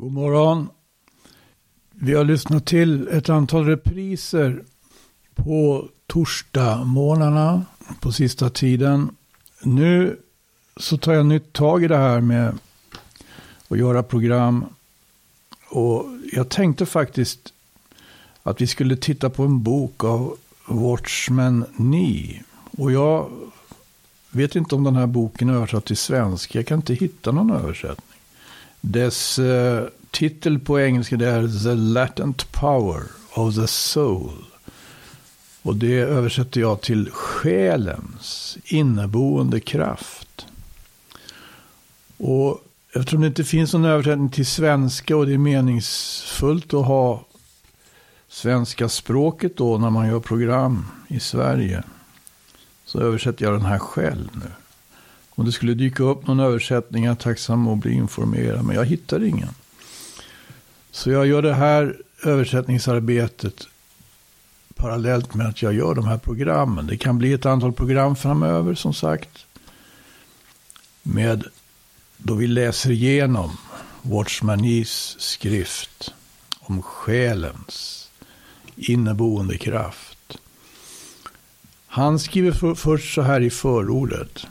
God morgon. Vi har lyssnat till ett antal repriser på torsdagmorgnarna på sista tiden. Nu så tar jag nytt tag i det här med att göra program. Och jag tänkte faktiskt att vi skulle titta på en bok av Watchman Nee. Och jag vet inte om den här boken är översatt till svenska. Jag kan inte hitta någon översättning. Dess eh, titel på engelska det är The Latent Power of the Soul. Och det översätter jag till själens inneboende kraft. Och eftersom det inte finns någon översättning till svenska och det är meningsfullt att ha svenska språket då när man gör program i Sverige. Så översätter jag den här själv nu. Om det skulle dyka upp någon översättning är jag tacksam att bli informerad. Men jag hittar ingen. Så jag gör det här översättningsarbetet parallellt med att jag gör de här programmen. Det kan bli ett antal program framöver som sagt. Med då vi läser igenom Watchmanis skrift om själens inneboende kraft. Han skriver för, först så här i förordet.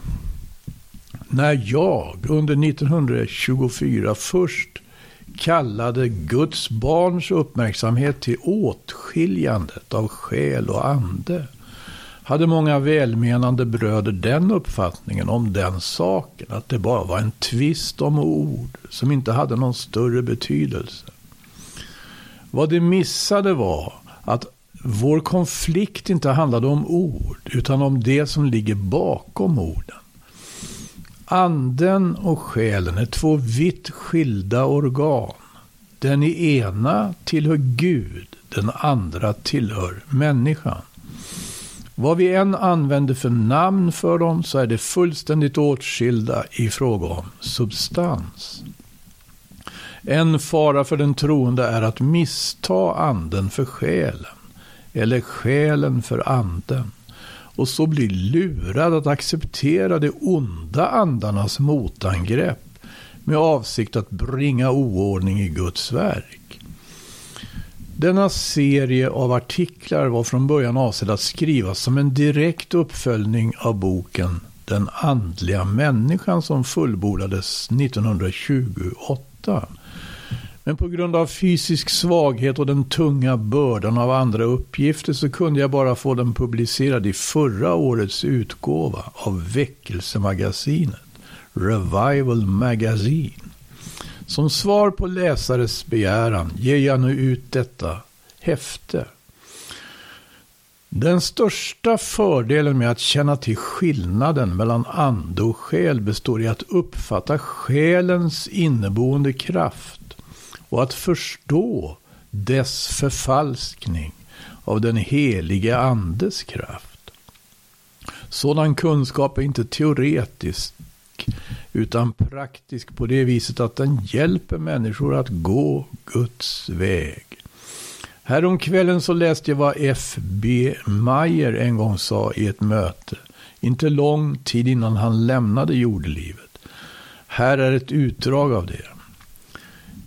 När jag under 1924 först kallade Guds barns uppmärksamhet till åtskiljandet av själ och ande hade många välmenande bröder den uppfattningen om den saken att det bara var en tvist om ord som inte hade någon större betydelse. Vad de missade var att vår konflikt inte handlade om ord utan om det som ligger bakom orden. Anden och själen är två vitt skilda organ. Den ena tillhör Gud, den andra tillhör människan. Vad vi än använder för namn för dem så är det fullständigt åtskilda i fråga om substans. En fara för den troende är att missta anden för själen, eller själen för anden och så blir lurad att acceptera de onda andarnas motangrepp med avsikt att bringa oordning i Guds verk. Denna serie av artiklar var från början avsedd att skrivas som en direkt uppföljning av boken Den andliga människan som fullbordades 1928 men på grund av fysisk svaghet och den tunga bördan av andra uppgifter så kunde jag bara få den publicerad i förra årets utgåva av väckelsemagasinet Revival Magazine. Som svar på läsares begäran ger jag nu ut detta häfte. Den största fördelen med att känna till skillnaden mellan ande och själ består i att uppfatta själens inneboende kraft och att förstå dess förfalskning av den helige andes kraft. Sådan kunskap är inte teoretisk utan praktisk på det viset att den hjälper människor att gå Guds väg. Häromkvällen så läste jag vad F.B. Mayer en gång sa i ett möte, inte lång tid innan han lämnade jordelivet. Här är ett utdrag av det.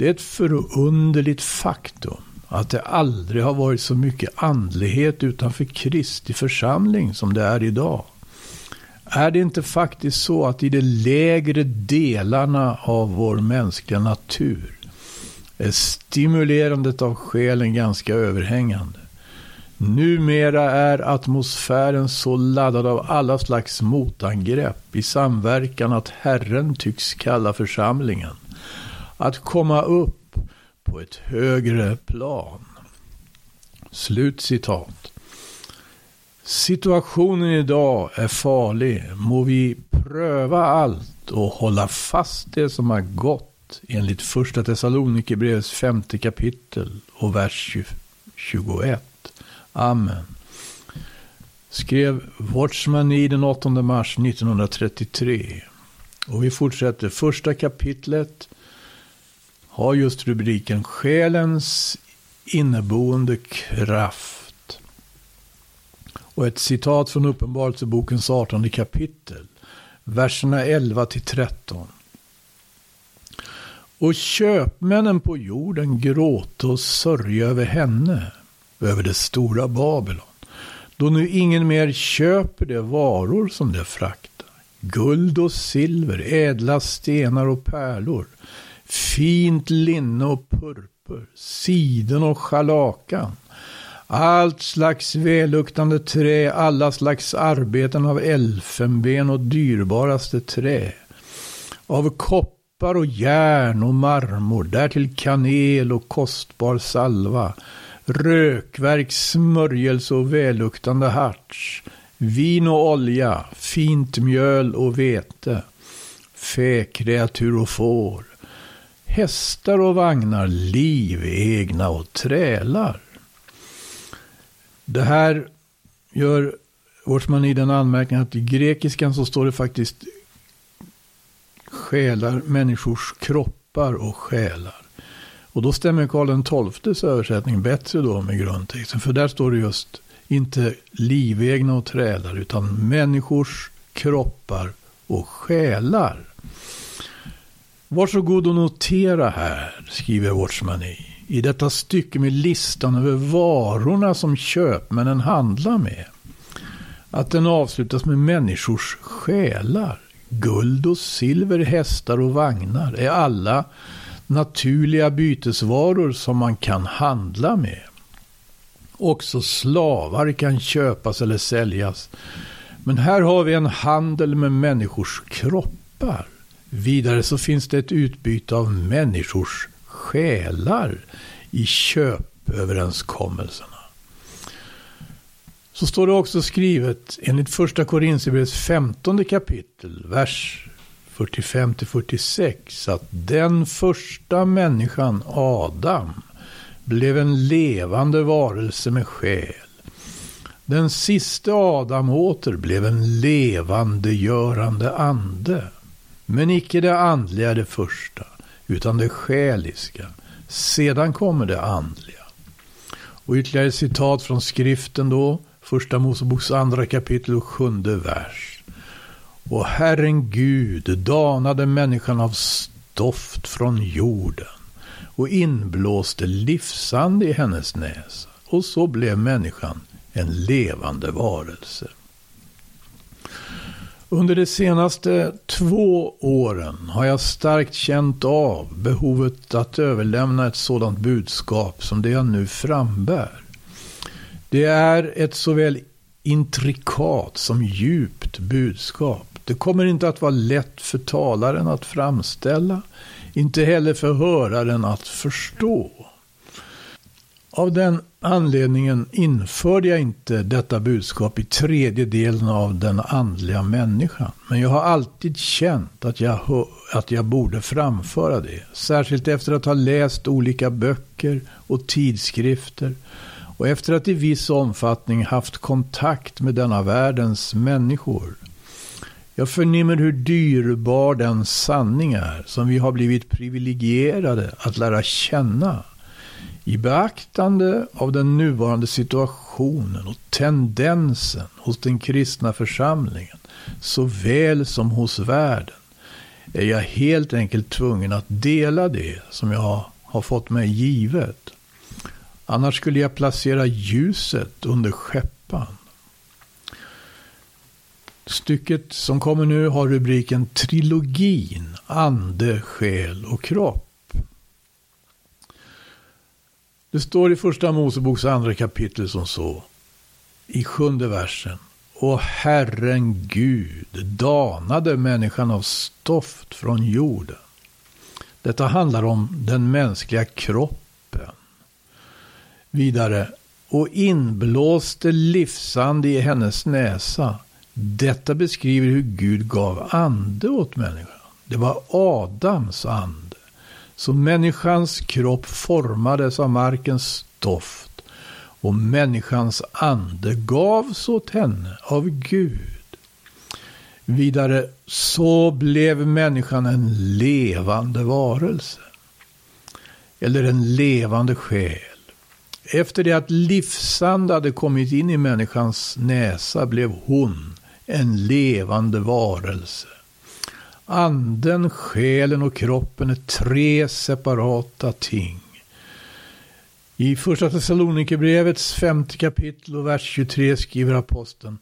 Det är ett förunderligt faktum att det aldrig har varit så mycket andlighet utanför Kristi församling som det är idag. Är det inte faktiskt så att i de lägre delarna av vår mänskliga natur är stimulerandet av själen ganska överhängande? Numera är atmosfären så laddad av alla slags motangrepp i samverkan att Herren tycks kalla församlingen att komma upp på ett högre plan. Slut citat. Situationen idag är farlig. Må vi pröva allt och hålla fast det som har gått enligt första Thessalonikerbrevets femte kapitel och vers 21. Amen. Skrev Watchman i den 8 mars 1933. Och vi fortsätter första kapitlet har just rubriken Själens inneboende kraft. Och ett citat från Uppenbarelsebokens 18 kapitel, verserna 11 till 13. Och köpmännen på jorden gråta och sörja över henne, över det stora Babylon. Då nu ingen mer köper de varor som de fraktar. Guld och silver, ädla stenar och pärlor, fint linne och purpur, siden och schalakan. Allt slags välluktande trä, alla slags arbeten av elfenben och dyrbaraste trä. Av koppar och järn och marmor, därtill kanel och kostbar salva rökverk, smörjelse och välluktande harts, vin och olja, fint mjöl och vete, fäkreatur och får, hästar och vagnar, livegna och trälar. Det här gör Wortsman i den anmärkningen att i grekiskan så står det faktiskt själar, människors kroppar och själar. Och då stämmer Karl XIIs översättning bättre då med grundtexten. För där står det just inte livegna och trälar utan människors kroppar och själar. Varsågod och notera här, skriver Watchman i, i detta stycke med listan över varorna som köpmännen handlar med. Att den avslutas med människors själar. Guld och silver, hästar och vagnar är alla naturliga bytesvaror som man kan handla med. Också slavar kan köpas eller säljas. Men här har vi en handel med människors kroppar. Vidare så finns det ett utbyte av människors själar i köpöverenskommelserna. Så står det också skrivet enligt första Korinthierbrevets femtonde kapitel, vers 45 46 att den första människan, Adam, blev en levande varelse med själ. Den sista Adam åter blev en levande görande ande. Men icke det andliga det första, utan det själiska. Sedan kommer det andliga. Och ytterligare citat från skriften då, första Moseboks andra kapitel och sjunde vers. Och Herren Gud danade människan av stoft från jorden och inblåste livsand i hennes näsa. Och så blev människan en levande varelse. Under de senaste två åren har jag starkt känt av behovet att överlämna ett sådant budskap som det jag nu frambär. Det är ett såväl intrikat som djupt budskap. Det kommer inte att vara lätt för talaren att framställa, inte heller för höraren att förstå. Av den anledningen införde jag inte detta budskap i tredje delen av den andliga människan. Men jag har alltid känt att jag, att jag borde framföra det. Särskilt efter att ha läst olika böcker och tidskrifter. Och efter att i viss omfattning haft kontakt med denna världens människor. Jag förnimmer hur dyrbar den sanning är som vi har blivit privilegierade att lära känna. I beaktande av den nuvarande situationen och tendensen hos den kristna församlingen såväl som hos världen är jag helt enkelt tvungen att dela det som jag har fått mig givet. Annars skulle jag placera ljuset under skeppan. Stycket som kommer nu har rubriken Trilogin, ande, själ och kropp. Det står i första Moseboks andra kapitel som så, i sjunde versen. Och Herren Gud danade människan av stoft från jorden. Detta handlar om den mänskliga kroppen. Vidare, och inblåste livsande i hennes näsa detta beskriver hur Gud gav ande åt människan. Det var Adams ande. Så människans kropp formades av markens doft och människans ande gavs åt henne av Gud. Vidare, så blev människan en levande varelse. Eller en levande själ. Efter det att livsande hade kommit in i människans näsa blev hon en levande varelse. Anden, själen och kroppen är tre separata ting. I första Thessalonikerbrevets femte kapitel och vers 23 skriver aposteln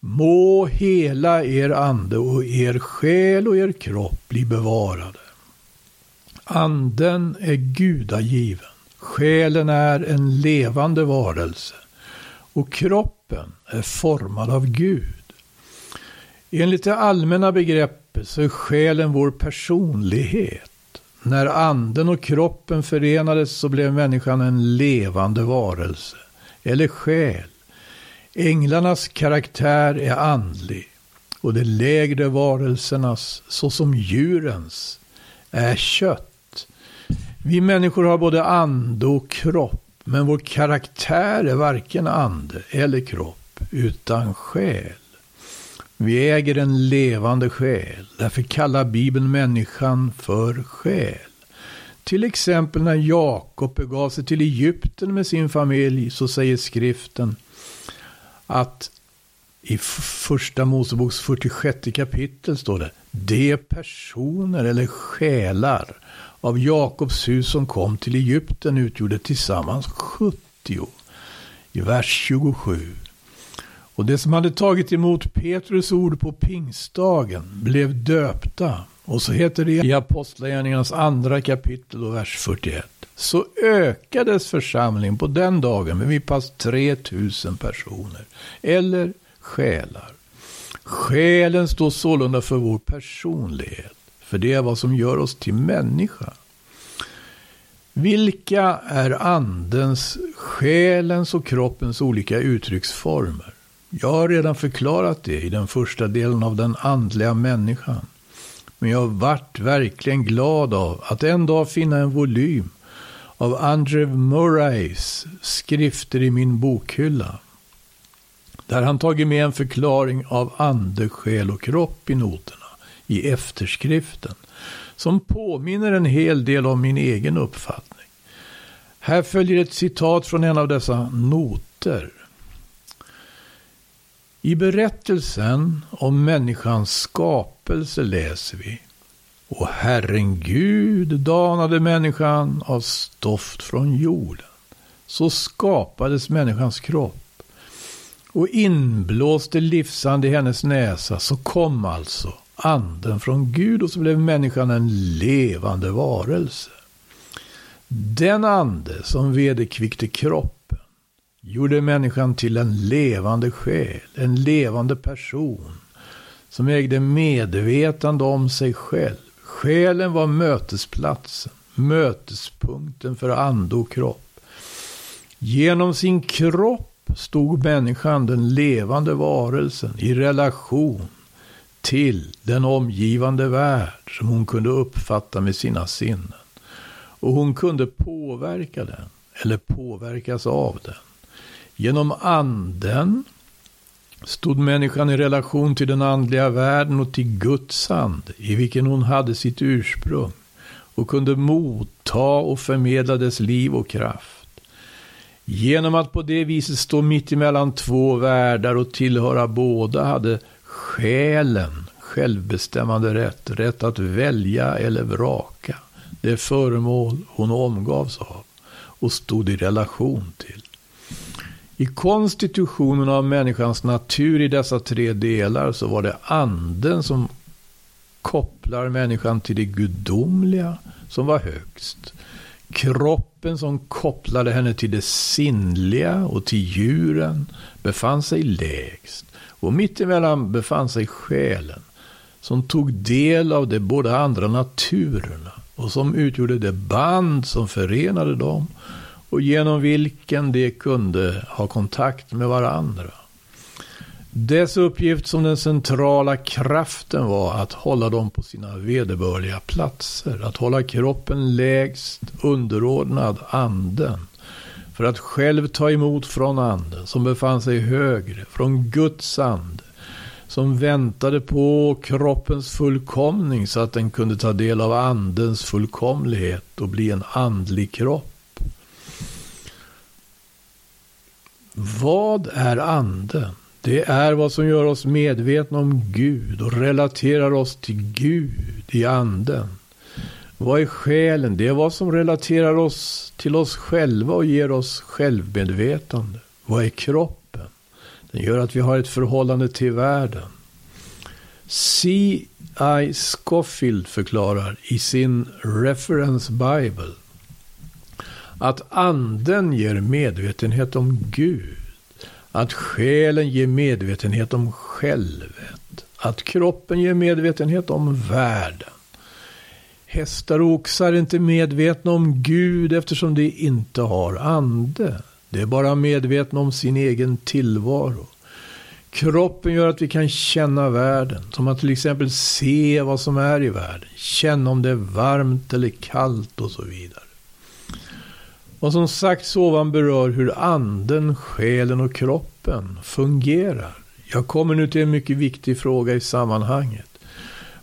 Må hela er ande och er själ och er kropp bli bevarade. Anden är gudagiven. Själen är en levande varelse. Och kroppen är formad av Gud. Enligt det allmänna begreppet så är själen vår personlighet. När anden och kroppen förenades så blev människan en levande varelse, eller själ. Änglarnas karaktär är andlig och de lägre varelsernas, såsom djurens, är kött. Vi människor har både ande och kropp, men vår karaktär är varken ande eller kropp, utan själ. Vi äger en levande själ. Därför kallar Bibeln människan för själ. Till exempel när Jakob begav sig till Egypten med sin familj så säger skriften att i första Moseboks 46 kapitel står det De personer eller själar av Jakobs hus som kom till Egypten utgjorde tillsammans 70. I vers 27. Och det som hade tagit emot Petrus ord på pingstdagen blev döpta. Och så heter det i Apostlagärningarnas andra kapitel och vers 41. Så ökades församlingen på den dagen med vid pass 3000 personer. Eller själar. Själen står sålunda för vår personlighet. För det är vad som gör oss till människa. Vilka är andens, själens och kroppens olika uttrycksformer? Jag har redan förklarat det i den första delen av den andliga människan. Men jag vart verkligen glad av att en dag finna en volym av Andrew Murrays skrifter i min bokhylla. Där han tagit med en förklaring av ande, själ och kropp i noterna, i efterskriften, som påminner en hel del om min egen uppfattning. Här följer ett citat från en av dessa noter. I berättelsen om människans skapelse läser vi. Och Herren Gud danade människan av stoft från jorden. Så skapades människans kropp. Och inblåste livsande i hennes näsa, så kom alltså anden från Gud och så blev människan en levande varelse. Den ande som vederkvickte kropp gjorde människan till en levande själ, en levande person som ägde medvetande om sig själv. Själen var mötesplatsen, mötespunkten för ande och kropp. Genom sin kropp stod människan, den levande varelsen, i relation till den omgivande värld som hon kunde uppfatta med sina sinnen. Och hon kunde påverka den, eller påverkas av den. Genom anden stod människan i relation till den andliga världen och till Guds ande, i vilken hon hade sitt ursprung och kunde motta och förmedla dess liv och kraft. Genom att på det viset stå mitt emellan två världar och tillhöra båda hade själen självbestämmande rätt, rätt att välja eller vraka det föremål hon omgavs av och stod i relation till. I konstitutionen av människans natur i dessa tre delar så var det anden som kopplar människan till det gudomliga som var högst. Kroppen som kopplade henne till det sinnliga och till djuren befann sig lägst. Och mittemellan befann sig själen som tog del av de båda andra naturerna och som utgjorde det band som förenade dem och genom vilken de kunde ha kontakt med varandra. Dess uppgift som den centrala kraften var att hålla dem på sina vederbörliga platser, att hålla kroppen lägst underordnad anden, för att själv ta emot från anden som befann sig högre, från Guds ande, som väntade på kroppens fullkomning så att den kunde ta del av andens fullkomlighet och bli en andlig kropp. Vad är anden? Det är vad som gör oss medvetna om Gud och relaterar oss till Gud i anden. Vad är själen? Det är vad som relaterar oss till oss själva och ger oss självmedvetande. Vad är kroppen? Den gör att vi har ett förhållande till världen. C.I. Scofield förklarar i sin Reference Bible att anden ger medvetenhet om Gud. Att själen ger medvetenhet om självet. Att kroppen ger medvetenhet om världen. Hästar och oxar är inte medvetna om Gud eftersom de inte har ande. De är bara medvetna om sin egen tillvaro. Kroppen gör att vi kan känna världen. Som att till exempel se vad som är i världen. Känna om det är varmt eller kallt och så vidare. Vad som sagts ovan berör hur anden, själen och kroppen fungerar. Jag kommer nu till en mycket viktig fråga i sammanhanget.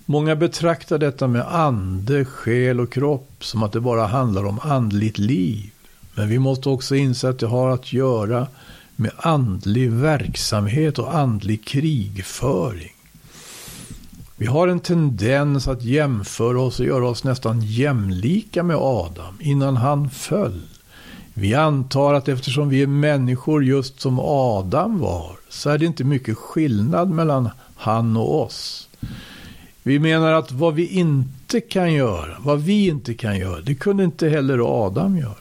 Många betraktar detta med ande, själ och kropp som att det bara handlar om andligt liv. Men vi måste också inse att det har att göra med andlig verksamhet och andlig krigföring. Vi har en tendens att jämföra oss och göra oss nästan jämlika med Adam innan han föll. Vi antar att eftersom vi är människor just som Adam var så är det inte mycket skillnad mellan han och oss. Vi menar att vad vi inte kan göra, vad vi inte kan göra, det kunde inte heller Adam göra.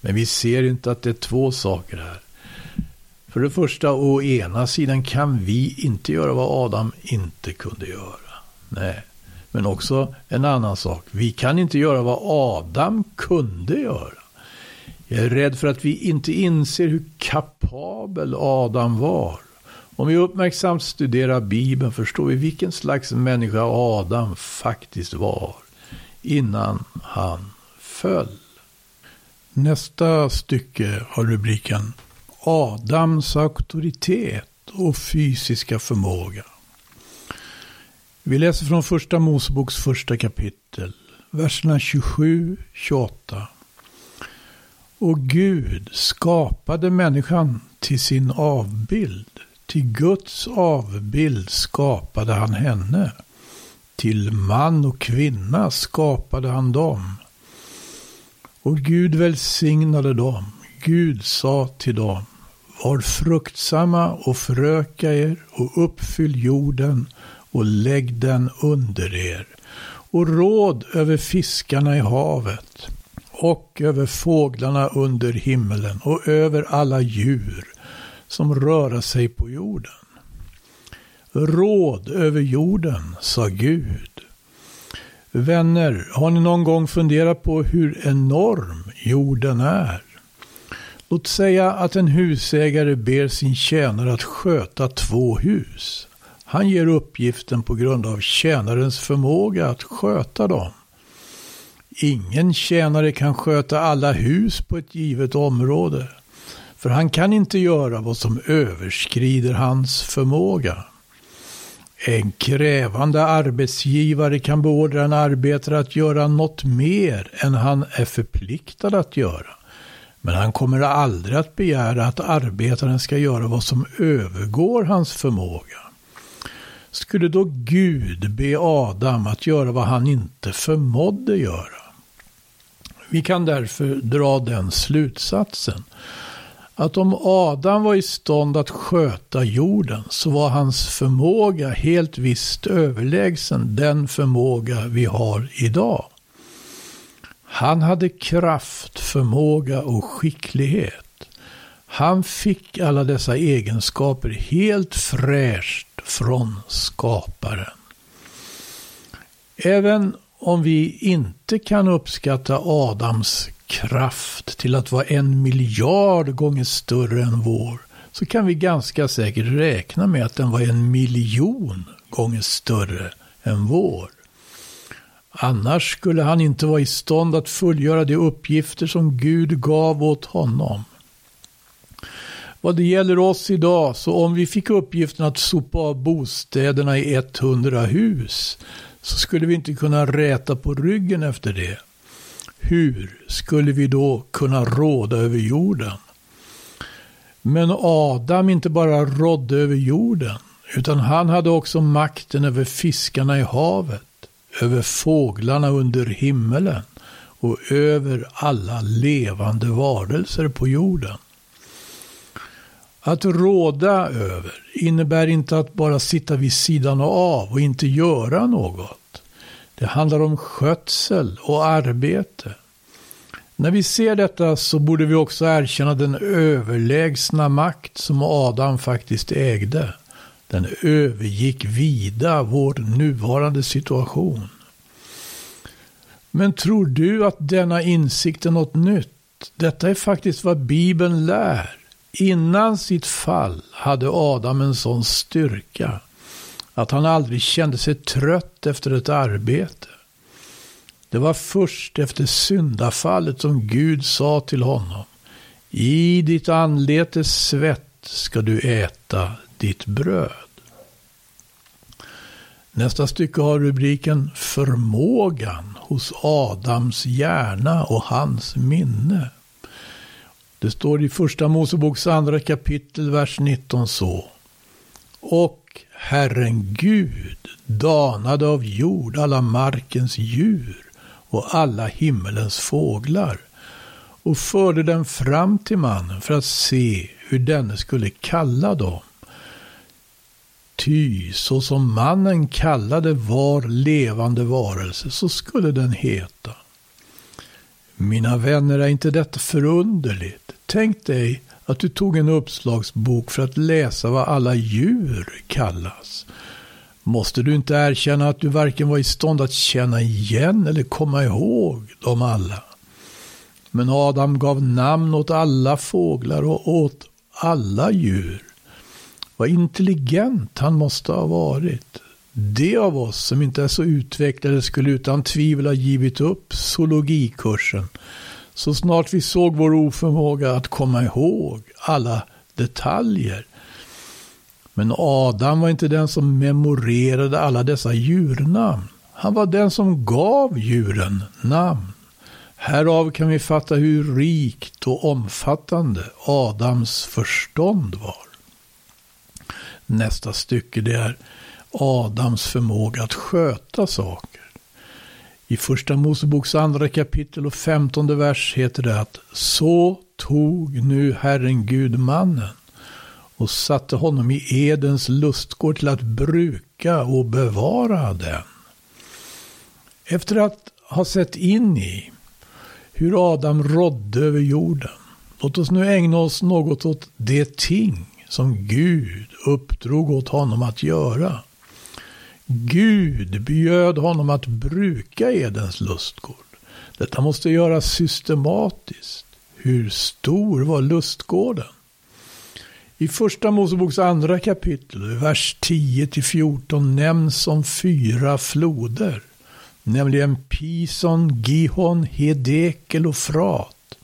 Men vi ser inte att det är två saker här. För det första, å ena sidan kan vi inte göra vad Adam inte kunde göra. Nej, men också en annan sak. Vi kan inte göra vad Adam kunde göra. Jag är rädd för att vi inte inser hur kapabel Adam var. Om vi uppmärksamt studerar Bibeln förstår vi vilken slags människa Adam faktiskt var innan han föll. Nästa stycke har rubriken Adams auktoritet och fysiska förmåga. Vi läser från första Moseboks första kapitel, verserna 27-28. Och Gud skapade människan till sin avbild. Till Guds avbild skapade han henne. Till man och kvinna skapade han dem. Och Gud välsignade dem. Gud sa till dem. Var fruktsamma och föröka er och uppfyll jorden och lägg den under er. Och råd över fiskarna i havet och över fåglarna under himmelen och över alla djur som röra sig på jorden. Råd över jorden, sa Gud. Vänner, har ni någon gång funderat på hur enorm jorden är? Låt säga att en husägare ber sin tjänare att sköta två hus. Han ger uppgiften på grund av tjänarens förmåga att sköta dem. Ingen tjänare kan sköta alla hus på ett givet område. För han kan inte göra vad som överskrider hans förmåga. En krävande arbetsgivare kan beordra en arbetare att göra något mer än han är förpliktad att göra. Men han kommer aldrig att begära att arbetaren ska göra vad som övergår hans förmåga. Skulle då Gud be Adam att göra vad han inte förmådde göra? Vi kan därför dra den slutsatsen att om Adam var i stånd att sköta jorden så var hans förmåga helt visst överlägsen den förmåga vi har idag. Han hade kraft, förmåga och skicklighet. Han fick alla dessa egenskaper helt fräscht från skaparen. Även om vi inte kan uppskatta Adams kraft till att vara en miljard gånger större än vår så kan vi ganska säkert räkna med att den var en miljon gånger större än vår. Annars skulle han inte vara i stånd att fullgöra de uppgifter som Gud gav åt honom. Vad det gäller oss idag, så om vi fick uppgiften att sopa av bostäderna i 100 hus, så skulle vi inte kunna räta på ryggen efter det. Hur skulle vi då kunna råda över jorden? Men Adam inte bara rådde över jorden, utan han hade också makten över fiskarna i havet, över fåglarna under himmelen och över alla levande varelser på jorden. Att råda över innebär inte att bara sitta vid sidan av och inte göra något. Det handlar om skötsel och arbete. När vi ser detta så borde vi också erkänna den överlägsna makt som Adam faktiskt ägde. Den övergick vida vår nuvarande situation. Men tror du att denna insikt är något nytt? Detta är faktiskt vad Bibeln lär. Innan sitt fall hade Adam en sån styrka att han aldrig kände sig trött efter ett arbete. Det var först efter syndafallet som Gud sa till honom. I ditt anletes svett ska du äta ditt bröd. Nästa stycke har rubriken Förmågan hos Adams hjärna och hans minne. Det står i första Moseboks andra kapitel, vers 19 så. Och Herren Gud danade av jord alla markens djur och alla himmelens fåglar och förde dem fram till mannen för att se hur denne skulle kalla dem. Ty så som mannen kallade var levande varelse så skulle den heta. Mina vänner, är inte detta förunderligt? Tänk dig att du tog en uppslagsbok för att läsa vad alla djur kallas. Måste du inte erkänna att du varken var i stånd att känna igen eller komma ihåg dem alla? Men Adam gav namn åt alla fåglar och åt alla djur. Vad intelligent han måste ha varit. De av oss som inte är så utvecklade skulle utan tvivel ha givit upp zoologikursen så snart vi såg vår oförmåga att komma ihåg alla detaljer. Men Adam var inte den som memorerade alla dessa djurnamn. Han var den som gav djuren namn. Härav kan vi fatta hur rikt och omfattande Adams förstånd var. Nästa stycke det är Adams förmåga att sköta saker. I första Moseboks andra kapitel och femtonde vers heter det att så tog nu Herren Gud mannen och satte honom i Edens lustgård till att bruka och bevara den. Efter att ha sett in i hur Adam rådde över jorden, låt oss nu ägna oss något åt det ting som Gud uppdrog åt honom att göra. Gud bjöd honom att bruka Edens lustgård. Detta måste göras systematiskt. Hur stor var lustgården? I första Moseboks andra kapitel, vers 10-14 nämns om fyra floder. Nämligen Pison, Gihon, Hedekel och Frat.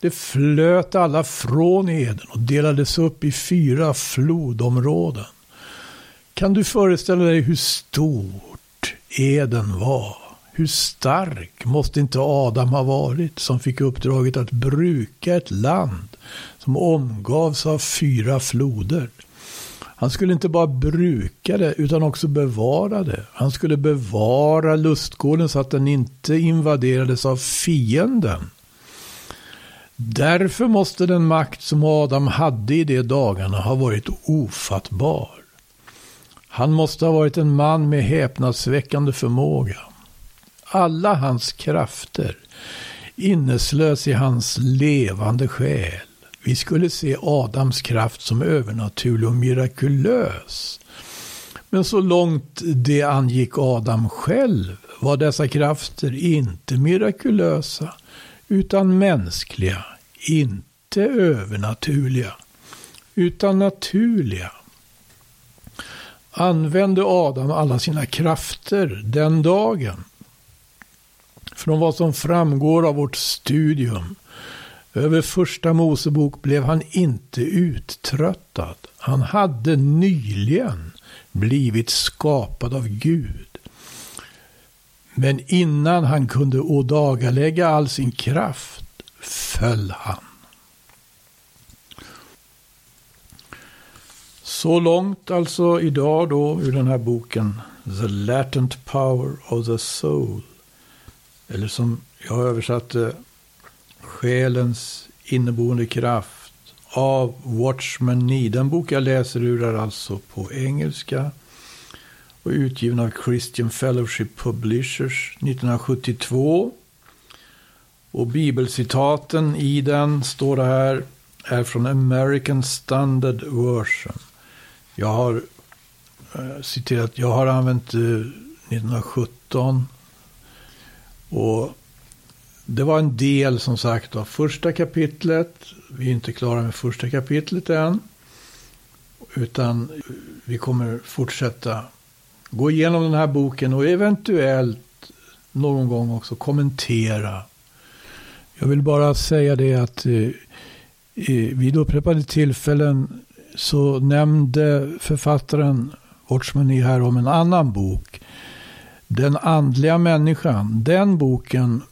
Det flöt alla från Eden och delades upp i fyra flodområden. Kan du föreställa dig hur stort Eden var? Hur stark måste inte Adam ha varit som fick uppdraget att bruka ett land som omgavs av fyra floder? Han skulle inte bara bruka det utan också bevara det. Han skulle bevara lustgården så att den inte invaderades av fienden. Därför måste den makt som Adam hade i de dagarna ha varit ofattbar. Han måste ha varit en man med häpnadsväckande förmåga. Alla hans krafter inneslös i hans levande själ. Vi skulle se Adams kraft som övernaturlig och mirakulös. Men så långt det angick Adam själv var dessa krafter inte mirakulösa utan mänskliga, inte övernaturliga, utan naturliga använde Adam alla sina krafter den dagen. Från vad som framgår av vårt studium över första Mosebok blev han inte uttröttad. Han hade nyligen blivit skapad av Gud. Men innan han kunde ådagalägga all sin kraft föll han. Så långt alltså idag då ur den här boken The Latent Power of the Soul. Eller som jag översatte Själens inneboende kraft av Watchman Nee. Den bok jag läser ur är alltså på engelska och utgiven av Christian Fellowship Publishers 1972. Och bibelcitaten i den står det här är från American Standard Version. Jag har eh, citerat, jag har använt eh, 1917. Och det var en del som sagt av första kapitlet. Vi är inte klara med första kapitlet än. Utan eh, vi kommer fortsätta gå igenom den här boken och eventuellt någon gång också kommentera. Jag vill bara säga det att eh, eh vid upprepade tillfällen så nämnde författaren Watchman här om en annan bok. Den andliga människan. Den boken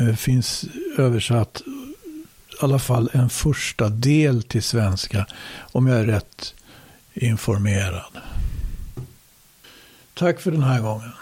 eh, finns översatt i alla fall en första del till svenska. Om jag är rätt informerad. Tack för den här gången.